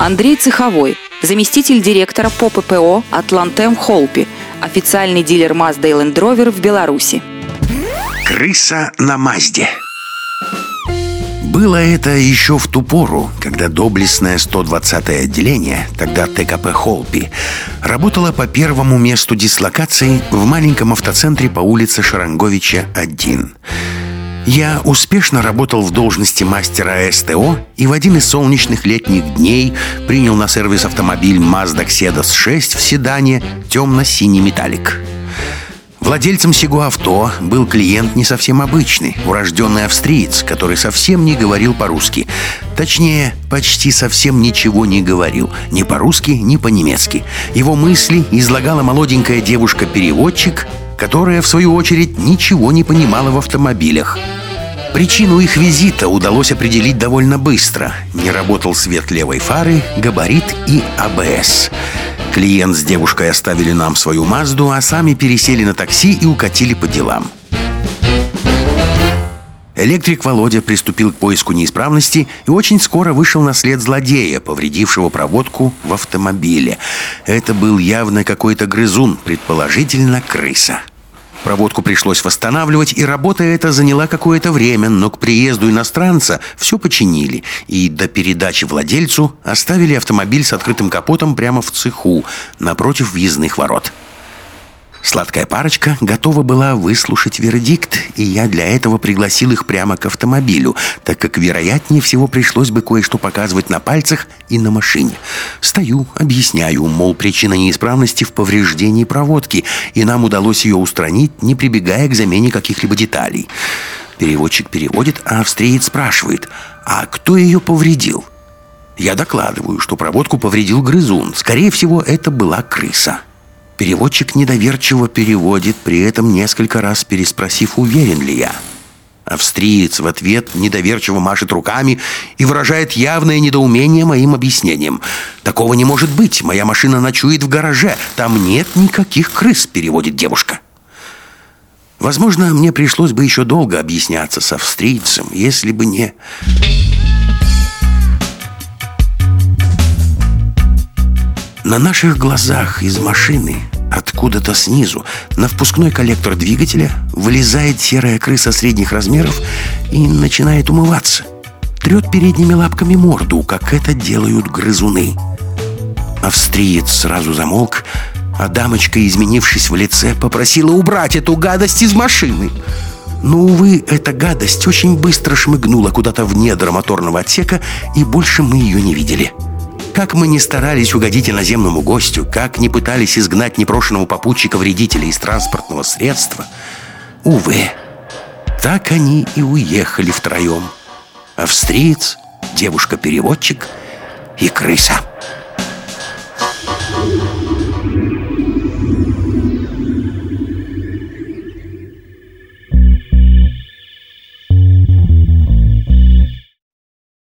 Андрей Цеховой, заместитель директора по ППО «Атлантем Холпи», официальный дилер Mazda и Land Rover в Беларуси. Крыса на Мазде. Было это еще в ту пору, когда доблестное 120-е отделение, тогда ТКП «Холпи», работало по первому месту дислокации в маленьком автоцентре по улице Шаранговича, 1. Я успешно работал в должности мастера СТО и в один из солнечных летних дней принял на сервис автомобиль Mazda Xedos 6 в седане темно-синий металлик. Владельцем сего авто был клиент не совсем обычный, урожденный австриец, который совсем не говорил по-русски. Точнее, почти совсем ничего не говорил. Ни по-русски, ни по-немецки. Его мысли излагала молоденькая девушка-переводчик, которая, в свою очередь, ничего не понимала в автомобилях. Причину их визита удалось определить довольно быстро. Не работал свет левой фары, габарит и АБС. Клиент с девушкой оставили нам свою Мазду, а сами пересели на такси и укатили по делам. Электрик Володя приступил к поиску неисправности и очень скоро вышел на след злодея, повредившего проводку в автомобиле. Это был явно какой-то грызун, предположительно крыса. Проводку пришлось восстанавливать, и работа эта заняла какое-то время, но к приезду иностранца все починили, и до передачи владельцу оставили автомобиль с открытым капотом прямо в цеху, напротив въездных ворот. Сладкая парочка готова была выслушать вердикт, и я для этого пригласил их прямо к автомобилю, так как, вероятнее всего, пришлось бы кое-что показывать на пальцах и на машине. Стою, объясняю, мол, причина неисправности в повреждении проводки, и нам удалось ее устранить, не прибегая к замене каких-либо деталей. Переводчик переводит, а австриец спрашивает, а кто ее повредил? Я докладываю, что проводку повредил грызун. Скорее всего, это была крыса. Переводчик недоверчиво переводит, при этом несколько раз переспросив, уверен ли я. Австриец в ответ недоверчиво машет руками и выражает явное недоумение моим объяснением. «Такого не может быть. Моя машина ночует в гараже. Там нет никаких крыс», — переводит девушка. Возможно, мне пришлось бы еще долго объясняться с австрийцем, если бы не... На наших глазах из машины откуда-то снизу на впускной коллектор двигателя вылезает серая крыса средних размеров и начинает умываться. Трет передними лапками морду, как это делают грызуны. Австриец сразу замолк, а дамочка, изменившись в лице, попросила убрать эту гадость из машины. Но, увы, эта гадость очень быстро шмыгнула куда-то в недра моторного отсека, и больше мы ее не видели. Как мы не старались угодить иноземному гостю, как не пытались изгнать непрошенного попутчика-вредителя из транспортного средства, увы, так они и уехали втроем. Австриец, девушка-переводчик и крыса.